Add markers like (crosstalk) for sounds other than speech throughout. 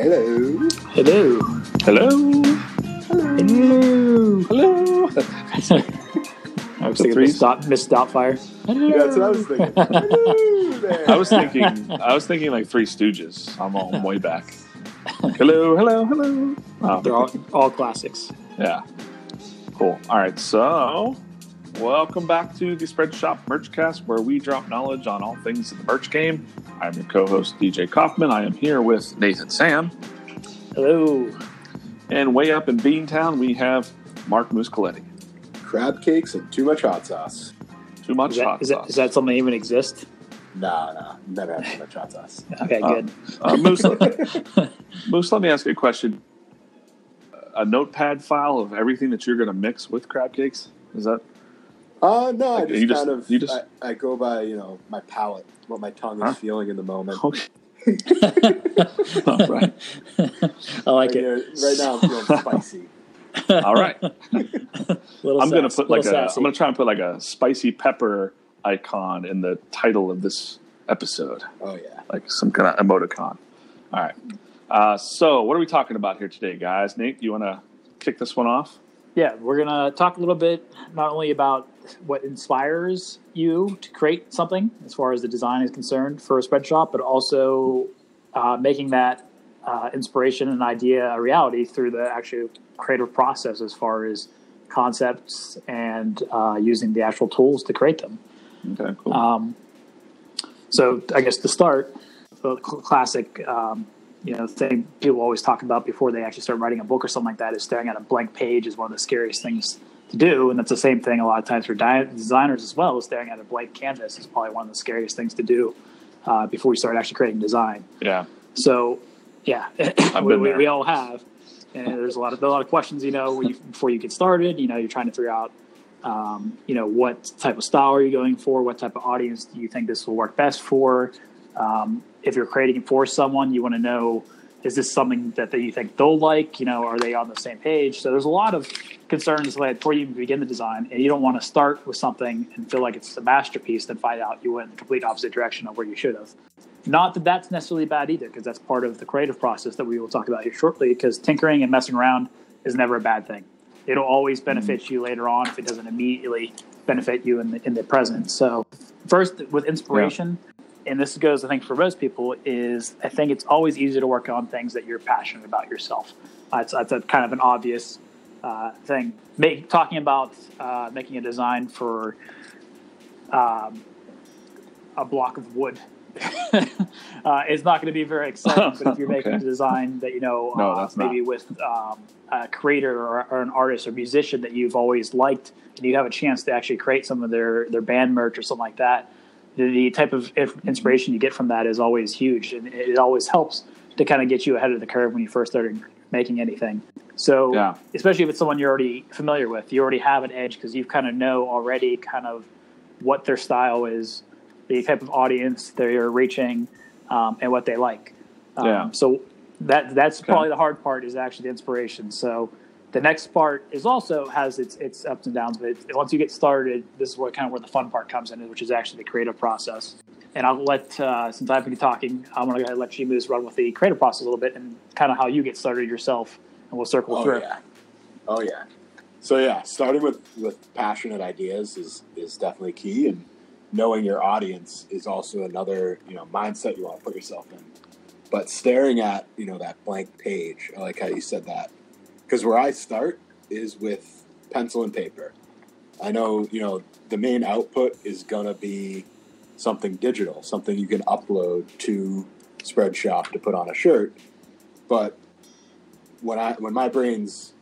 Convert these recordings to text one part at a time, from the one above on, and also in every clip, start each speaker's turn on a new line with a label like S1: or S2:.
S1: Hello.
S2: Hello.
S3: Hello.
S2: Hello.
S3: Hello. (laughs)
S2: I was
S3: The
S2: thinking
S3: threes?
S2: Miss, Dot, Miss Doubtfire.
S1: Yeah, that's what I was thinking. Hello there.
S3: I was thinking. I was thinking like Three Stooges. I'm all way back. Hello. Hello. Hello. Oh,
S2: They're um, all, all classics.
S3: yeah. Cool. All right. So, welcome back to the Spreadshop Merchcast, where we drop knowledge on all things in the merch game. I'm your co-host DJ Kaufman. I am here with Nathan Sam,
S2: Hello.
S3: and way up in Beantown we have Mark Muscoletti.
S1: Crab cakes and too much hot sauce.
S3: Too much
S2: Is that,
S3: hot
S2: is,
S3: sauce.
S2: is that something that even exist?
S1: No, no, never had too much hot sauce. (laughs)
S2: Okay,
S3: Uh,
S2: good.
S3: Uh, Moose, (laughs) Moose, let me ask you a question. A notepad file of everything that you're going to mix with crab cakes? Is that
S1: Uh, no, I just
S3: you just-
S1: kind of
S3: you just-
S1: I, I go by you know my palate, what my tongue is feeling in the moment.
S3: okay? (laughs) All right. (laughs)
S2: I like
S1: Right,
S2: it.
S1: here- right now, I'm feeling spicy. (laughs)
S3: All right. I'm going to put like a.
S2: little
S3: I'm going to try and put like a spicy pepper icon in the title of this episode,
S1: Oh yeah.
S3: like some kind of emoticon. All right. Uh, so, what are we talking about here today, guys? Nate, you want to kick this one off?
S2: Yeah, we're gonna talk a little bit not only about what inspires you to create something as far as the design is concerned for a spread shop, but also uh, making that uh, inspiration and idea a reality through the actual creative process as far as concepts and uh, using the actual tools to create them.
S3: Okay, cool.
S2: Um, so I guess to start, the classic, um, you know, thing people always talk about before they actually start writing a book or something like that is staring at a blank page is one of the scariest things to do, and that's the same thing a lot of times for di- designers as well. Staring at a blank canvas is probably one of the scariest things to do uh, before we start actually creating design.
S3: yeah.
S2: So, yeah, (laughs) we, we, we all have, and there's a lot of a lot of questions. You know, when you, before you get started, you know, you're trying to figure out, um, you know, what type of style are you going for? What type of audience do you think this will work best for? Um, if you're creating it for someone, you want to know is this something that, you think they'll like? You know, are they on the same page? So there's a lot of concerns like, before you even begin the design, and you don't want to start with something and feel like it's a masterpiece, then find out you went in the complete opposite direction of where you should have. Not that that's necessarily bad either, because that's part of the creative process that we will talk about here shortly. Because tinkering and messing around is never a bad thing. It'll always mm-hmm. benefit you later on if it doesn't immediately benefit you in the, in the present. So, first with inspiration, and this goes, I think, for most people, is I think it's always easier to work on things that you're passionate about yourself. Uh, it's, it's a kind of an obvious uh, thing. Make, talking about uh, making a design for um, a block of wood (laughs) uh, is not going to be very exciting. But if you're (laughs) making
S3: Okay.
S2: a design that you know,
S3: No,
S2: uh,
S3: that's not.
S2: maybe with um, a creator or, or an artist or musician that you've always liked, and you have a chance to actually create some of their their band merch or something like that, the, type of inspiration you get from that is always huge, and it always helps to kind of get you ahead of the curve when you first started making anything. So,
S3: Yeah.
S2: especially if it's someone you're already familiar with, you already have an edge because you kind of know already kind of what their style is, the type of audience they're reaching, um, and what they like. Um,
S3: Yeah.
S2: So that that's
S3: Okay.
S2: probably the hard part is actually the inspiration. So the next part is also has its its ups and downs, but once you get started, this is where kind of where the fun part comes in, which is actually the creative process. And I'll let uh, since I've been talking, I'm going to go ahead and let you run with the creative process a little bit and kind of how you get started yourself, and we'll circle
S1: Oh
S2: through.
S1: yeah. Oh yeah. So yeah, starting with with passionate ideas is is definitely key, and knowing your audience is also another you know mindset you want to put yourself in. But staring at you know that blank page, I like how you said that, because where I start is with pencil and paper. I know you know the main output is gonna be something digital, something you can upload to Spreadshop to put on a shirt, but when I when my brain's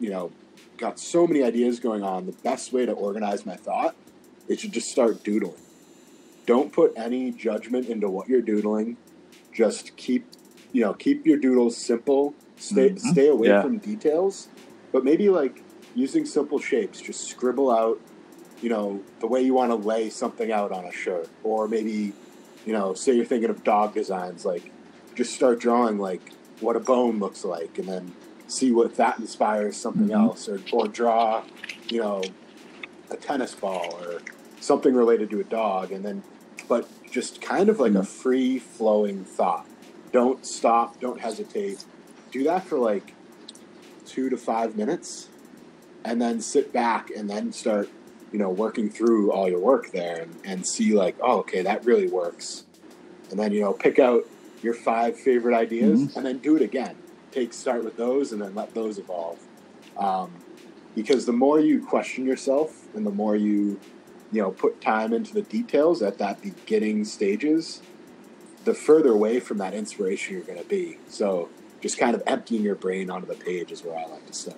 S1: you know got so many ideas going on, the best way to organize my thought is to just start doodling. Don't put any judgment into what you're doodling. Just keep you know keep your doodles simple. Stay
S3: Mhm.
S1: stay away
S3: Yeah.
S1: from details, but maybe like using simple shapes. Just scribble out you know the way you want to lay something out on a shirt, or maybe you know say you're thinking of dog designs like just start drawing like what a bone looks like and then see what that inspires something
S3: Mhm.
S1: else or, or draw you know a tennis ball or something related to a dog and then but just kind of like a free flowing thought don't stop, don't hesitate. Do that for like two to five minutes, and then sit back and then start, you know, working through all your work there and, and see like, oh, okay, that really works. And then you know, pick out your five favorite ideas
S3: Mhm.
S1: and then do it again. Take start with those and then let those evolve. Um, because the more you question yourself and the more you you know put time into the details at that beginning stages the further away from that inspiration you're going to be so just kind of emptying your brain onto the page is where i like to start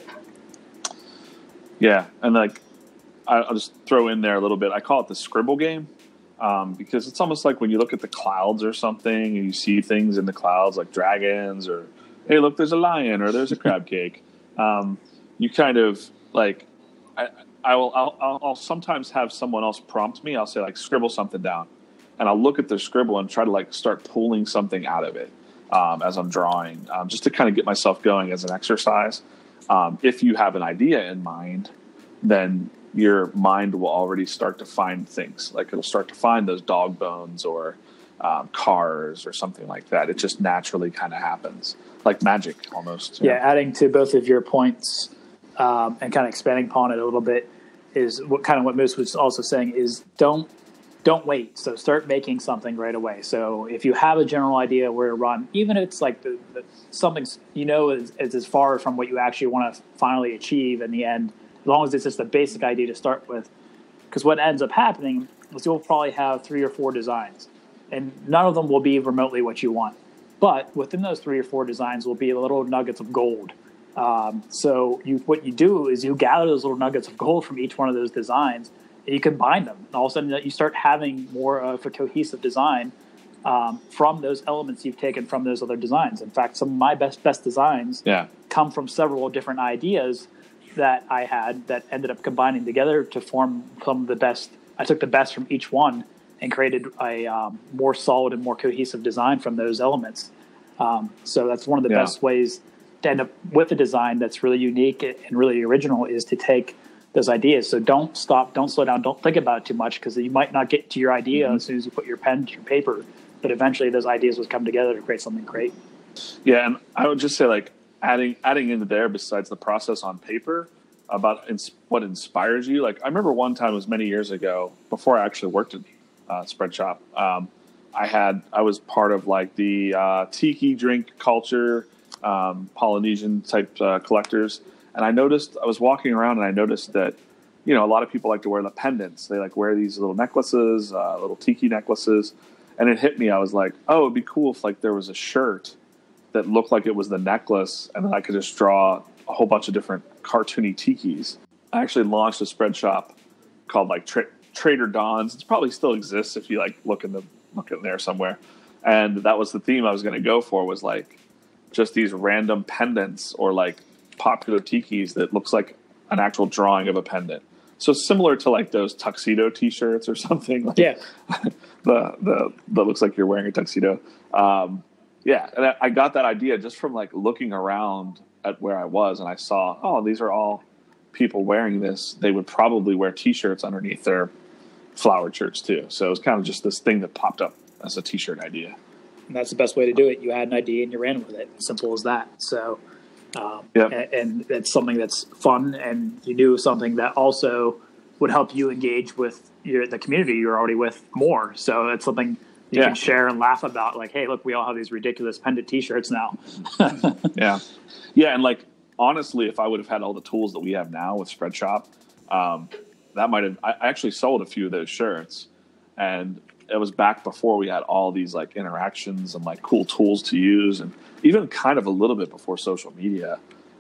S3: Yeah, and like I'll just throw in there a little bit. I call it the scribble game um, because it's almost like when you look at the clouds or something and you see things in the clouds like dragons or hey, look, there's a lion or there's a crab (laughs) cake. Um, you kind of like I, I will I'll, I'll, I'll sometimes have someone else prompt me. I'll say like scribble something down, and I'll look at their scribble and try to like start pulling something out of it um, as I'm drawing, um, just to kind of get myself going as an exercise. Um, if you have an idea in mind, then your mind will already start to find things. Like it'll start to find those dog bones or um, cars or something like that. It just naturally kind of happens, like magic almost.
S2: Yeah,
S3: know?
S2: adding to both of your points um, and kind of expanding upon it a little bit is what kind of what Moose was also saying is don't don't wait. So start making something right away. So if you have a general idea where to run, even if it's like the, the something you know is, is as far from what you actually want to finally achieve in the end, as long as it's just a basic idea to start with. Because what ends up happening is you'll probably have three or four designs, and none of them will be remotely what you want. But within those three or four designs will be little nuggets of gold. Um, so you, what you do is you gather those little nuggets of gold from each one of those designs, you combine them. And all of a sudden, you start having more of a cohesive design um, from those elements you've taken from those other designs. In fact, some of my best best designs
S3: yeah,
S2: come from several different ideas that I had that ended up combining together to form some of the best. I took the best from each one and created a um, more solid and more cohesive design from those elements. Um, so that's one of the
S3: Yeah.
S2: best ways to end up with a design that's really unique and really original is to take those ideas. So don't stop, don't slow down, don't think about it too much because you might not get to your idea as soon as you put your pen to your paper. But eventually, those ideas will come together to create something great.
S3: yeah. And I would just say like adding adding into there besides the process on paper about ins- what inspires you. Like I remember one time it was many years ago before I actually worked at uh, Spreadshop. Um, I had I was part of like the uh, tiki drink culture, um, Polynesian type uh, collectors, and I noticed I was walking around and I noticed that you know a lot of people like to wear the pendants. They like wear these little necklaces, uh, little tiki necklaces, and it hit me. I was like, oh, it'd be cool if like there was a shirt that looked like it was the necklace, and then I could just draw a whole bunch of different cartoony tikis. I actually launched a spread shop called like Tra- Trader Don's. It probably still exists if you like look in the look in there somewhere. And that was the theme I was going to go for was like just these random pendants or like popular tikis that looks like an actual drawing of a pendant. So similar to like those tuxedo T-shirts or (laughs) something. Like
S2: Yeah. (laughs)
S3: the the that looks like you're wearing a tuxedo. Um, yeah, and I, I got that idea just from like looking around at where I was, and I saw, oh, these are all people wearing this. They would probably wear T-shirts underneath their flower shirts too. So it was kind of just this thing that popped up as a T-shirt idea.
S2: And that's the best way to do it. You had an idea and you ran with it. Simple as that. So, um,
S3: Yep.
S2: and, and it's something that's fun, and you knew something that also would help you engage with your, the community you're already with more. So it's something you
S3: Yeah.
S2: can share and laugh about. Like, hey, look, we all have these ridiculous pendant T-shirts now. (laughs)
S3: yeah, yeah, and like honestly, if I would have had all the tools that we have now with Spreadshop, um, that might have. I actually sold a few of those shirts, and it was back before we had all these like interactions and like cool tools to use, and even kind of a little bit before social media.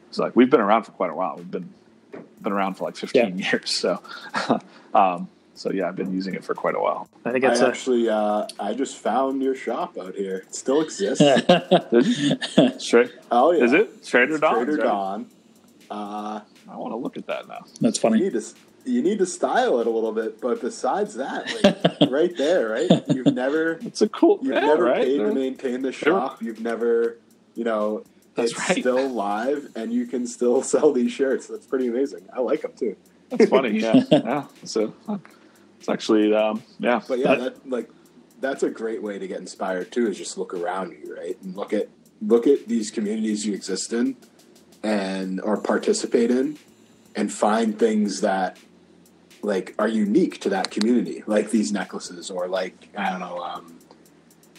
S3: It's like we've been around for quite a while. We've been been around for like fifteen years, so. (laughs) um, so yeah, I've been using it for quite a while.
S2: I think it's a
S1: actually, uh, I just found your shop out here. It still exists. (laughs)
S3: Straight?
S1: oh yeah,
S3: Is it Trader
S1: It's
S3: Dawn?
S1: Trader Dawn. Uh,
S3: I want to look at that now.
S2: that's
S1: you
S2: funny.
S1: You need to style it a little bit, but besides that, like, (laughs) right there, right? You've never
S3: It's a cool.
S1: you've
S3: yeah,
S1: never
S3: right?
S1: paid
S3: They're-
S1: to maintain the shop. You've never, you know,
S3: That's
S1: it's
S3: right.
S1: still live, and you can still (laughs) sell these shirts. That's pretty amazing. I like them too.
S3: That's funny. (laughs) Yeah, yeah. So it's actually, um, yeah.
S1: But yeah, that like that's a great way to get inspired too. Is just look around you, right, and look at look at these communities you exist in, and or participate in, and find things that like are unique to that community, like these necklaces, or like I don't know. Um,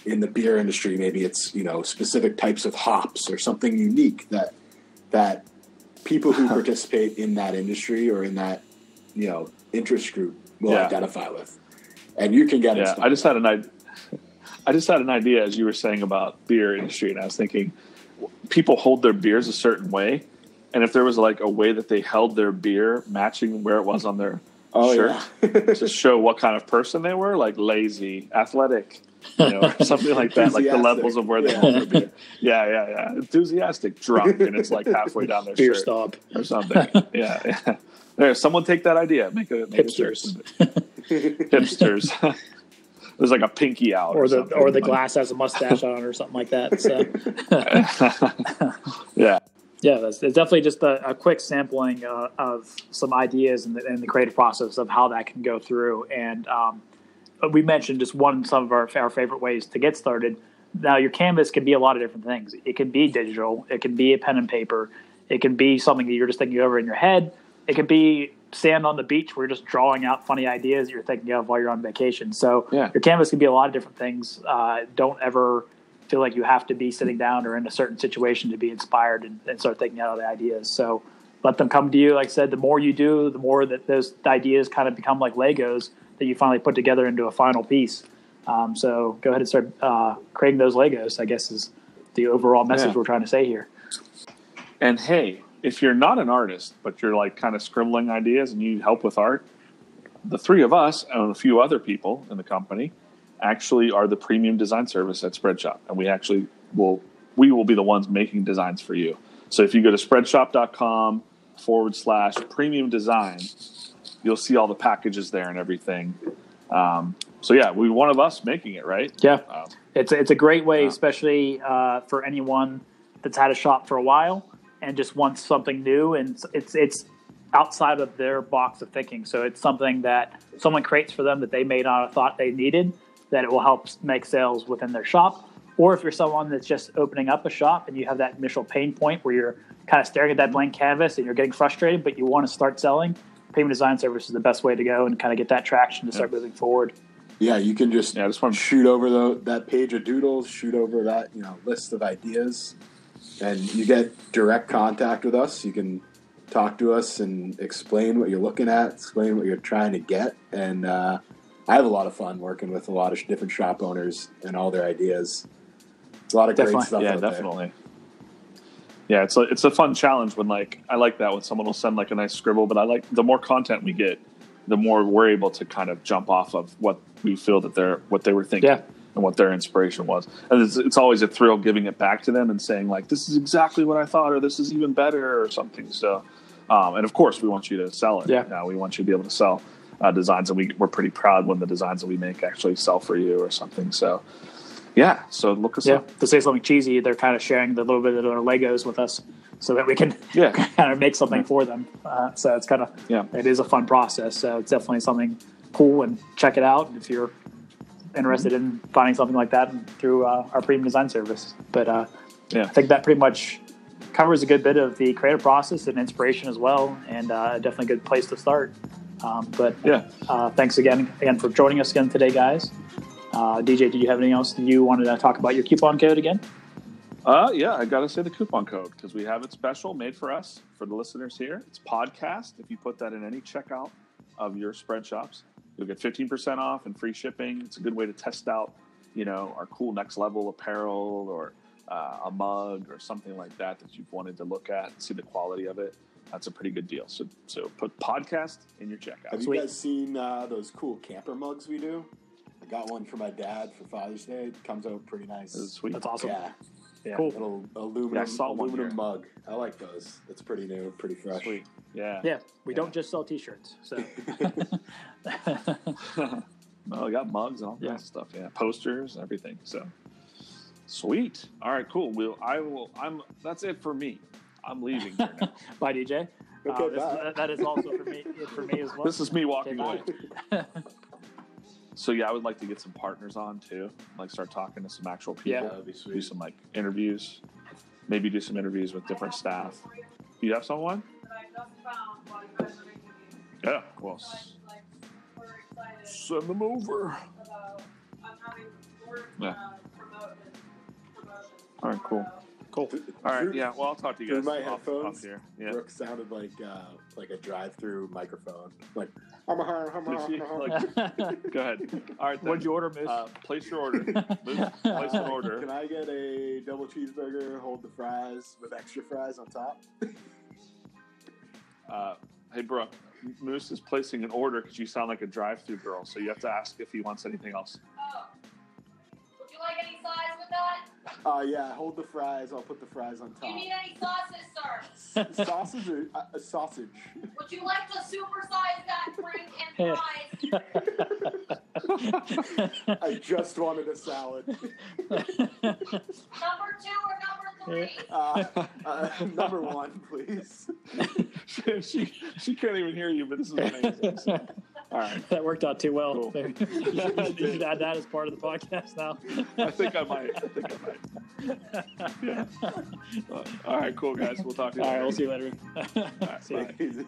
S1: in the beer industry, maybe it's you know specific types of hops or something unique that that people who (laughs) participate in that industry or in that you know interest group will
S3: Yeah.
S1: identify with, and you can get
S3: Yeah. I just had an idea. I just had an idea as you were saying about beer industry, and I was thinking people hold their beers a certain way, and if there was like a way that they held their beer matching where it was on their
S1: oh
S3: shirt
S1: yeah, (laughs)
S3: to show what kind of person they were, like lazy, athletic, you know, or something like that, like the levels of where they
S1: Yeah.
S3: hold their beer. Yeah, yeah, yeah. Enthusiastic, drunk, and it's like halfway down their
S2: Beer
S3: shirt
S2: stop.
S3: or something. yeah, yeah. There, someone take that idea. Make a make
S2: Hipsters.
S3: A hipsters. (laughs) There's like a pinky out,
S2: Or the
S3: something.
S2: or the
S3: Like-
S2: glass has a mustache on or something like that. So (laughs)
S3: yeah,
S2: yeah, that's it's definitely just a, a quick sampling uh, of some ideas in the, in the creative process of how that can go through. And um, we mentioned just one some of our, our favorite ways to get started. Now, your canvas can be a lot of different things. It can be digital. It can be a pen and paper. It can be something that you're just thinking over in your head. It can be sand on the beach where you're just drawing out funny ideas that you're thinking of while you're on vacation. So
S3: Yeah.
S2: your canvas can be a lot of different things. Uh, don't ever feel like you have to be sitting down or in a certain situation to be inspired and, and start thinking out of the ideas. So let them come to you. Like I said, the more you do, the more that those ideas kind of become like Legos that you finally put together into a final piece. Um, so go ahead and start uh, creating those Legos. I guess is the overall message
S3: Yeah.
S2: we're trying to say here.
S3: and hey, if you're not an artist but you're like kind of scribbling ideas and you need help with art, the three of us and a few other people in the company actually are the premium design service at Spreadshop, and we actually will we will be the ones making designs for you. So if you go to spreadshop.com forward slash premium design, you'll see all the packages there and everything. Um, so yeah, we one of us making it, right?
S2: Yeah,
S3: Um,
S2: it's it's a great way,
S3: Wow.
S2: especially uh, for anyone that's had a shop for a while and just wants something new, and it's it's outside of their box of thinking. So it's something that someone creates for them that they may not have thought they needed. That it will help make sales within their shop. Or if you're someone that's just opening up a shop and you have that initial pain point where you're kind of staring at that blank canvas and you're getting frustrated, but you want to start selling, premium Design Service is the best way to go and kind of get that traction to start moving forward.
S1: yeah. You can just
S3: yeah, I just want to
S1: shoot over the, that page of doodles, shoot over that you know list of ideas, and you get direct contact with us. You can talk to us and explain what you're looking at, explain what you're trying to get, and uh, I have a lot of fun working with a lot of different shop owners and all their ideas. It's a lot of
S2: Definitely.
S1: great stuff.
S3: yeah,
S1: out there.
S3: definitely. Yeah, it's a it's a fun challenge when like I like that when someone will send like a nice scribble, but I like the more content we get, the more we're able to kind of jump off of what we feel that they're what they were thinking
S2: Yeah.
S3: and what their inspiration was. And it's, it's always a thrill giving it back to them and saying like this is exactly what I thought or this is even better or something. So, um, and of course we want you to sell it.
S2: Yeah.
S3: Now we want you to be able to sell uh, designs, and we we're pretty proud when the designs that we make actually sell for you or something. So. Yeah, so look us
S2: Yeah,
S3: up.
S2: to say something cheesy, they're kind of sharing the little bit of their Legos with us, so that we can (laughs)
S3: Yeah.
S2: kind of make something for them. Uh, so it's kind of
S3: Yeah.
S2: it is a fun process. So it's definitely something cool, and check it out if you're interested in finding something like that through uh, our premium design service. But uh,
S3: Yeah.
S2: I think that pretty much covers a good bit of the creative process and inspiration as well, and uh, definitely a good place to start. Um, but
S3: Yeah.
S2: uh, thanks again again for joining us again today, guys. Uh, DJ, did you have anything else that you wanted to talk about your coupon code again?
S3: Uh, yeah, I got to say the coupon code because we have it special made for us for the listeners here. It's podcast. If you put that in any checkout of your spread shops, you'll get 15% off and free shipping. It's a good way to test out, you know, our cool next level apparel or uh, a mug or something like that that you've wanted to look at and see the quality of it. That's a pretty good deal. So, so put podcast in your checkout.
S1: Have
S2: Sweet.
S1: you guys seen uh, those cool camper mugs we do? I got one for my dad for Father's Day. It comes out pretty nice.
S3: This is sweet.
S2: That's awesome.
S1: Yeah,
S3: Yeah.
S2: Cool.
S1: little aluminum,
S3: Yeah, I saw
S1: aluminum
S3: here.
S1: mug. I like those. It's pretty new, pretty fresh.
S3: Sweet. Yeah.
S2: Yeah, we
S3: Yeah.
S2: don't just sell T-shirts. So (laughs) (laughs)
S3: no, I got mugs and all
S2: Yeah.
S3: kinds of stuff. Yeah, posters, everything. So sweet. All right, cool. We'll. I will. I'm. That's it for me. I'm leaving here now. (laughs)
S2: bye, DJ. Uh,
S1: Okay,
S2: this-
S1: bye.
S2: that is also for me. (laughs) For me as well.
S3: this is me walking
S2: Okay,
S3: away. (laughs) so yeah, I would like to get some partners on too. Like start talking to some actual people.
S2: Yeah.
S1: That would be
S3: Do some like interviews. Maybe do some interviews with different staff. You have someone?
S4: that I just found while you guys are making these.
S3: Yeah. Well,
S4: So like
S3: send them over.
S4: about I'm having more
S3: Yeah.
S4: uh, promote promotions.
S3: All right, cool.
S2: Cool.
S3: All right. Yeah. Well, I'll talk to you
S1: Through
S3: guys
S1: my
S3: off,
S1: headphones?
S3: off here. Yeah.
S1: Brooke sounded like uh, like a drive-through microphone. Like, I'm a
S3: like, go ahead. All right. Then.
S2: What'd you order, Moose?
S3: Uh, place your order. (laughs) Moose, place an order.
S1: Can I get a double cheeseburger, hold the fries with extra fries on top? (laughs)
S3: Uh, hey, Brooke, Moose is placing an order because you sound like a drive-through girl, so you have to ask if he wants anything else.
S1: Uh, yeah, hold the fries. I'll put the fries on
S4: Do you need
S1: top.
S4: any sauces, sir? (laughs)
S1: sausage or uh, a sausage?
S4: Would you like to supersize that drink and fries? (laughs)
S1: I just wanted a salad.
S4: number two or number three? (laughs)
S1: Uh, uh, number one, please.
S3: she, she she can't even hear you, but this is amazing. So, all right,
S2: that worked out too well.
S3: Cool. (laughs)
S2: You should (laughs) add that as part of the podcast now.
S3: I think I might. I think I might. Yeah. (laughs) All right, cool guys. We'll talk to you.
S2: All right,
S3: later.
S2: we'll see you later.
S3: All right,
S2: See.
S1: Easy.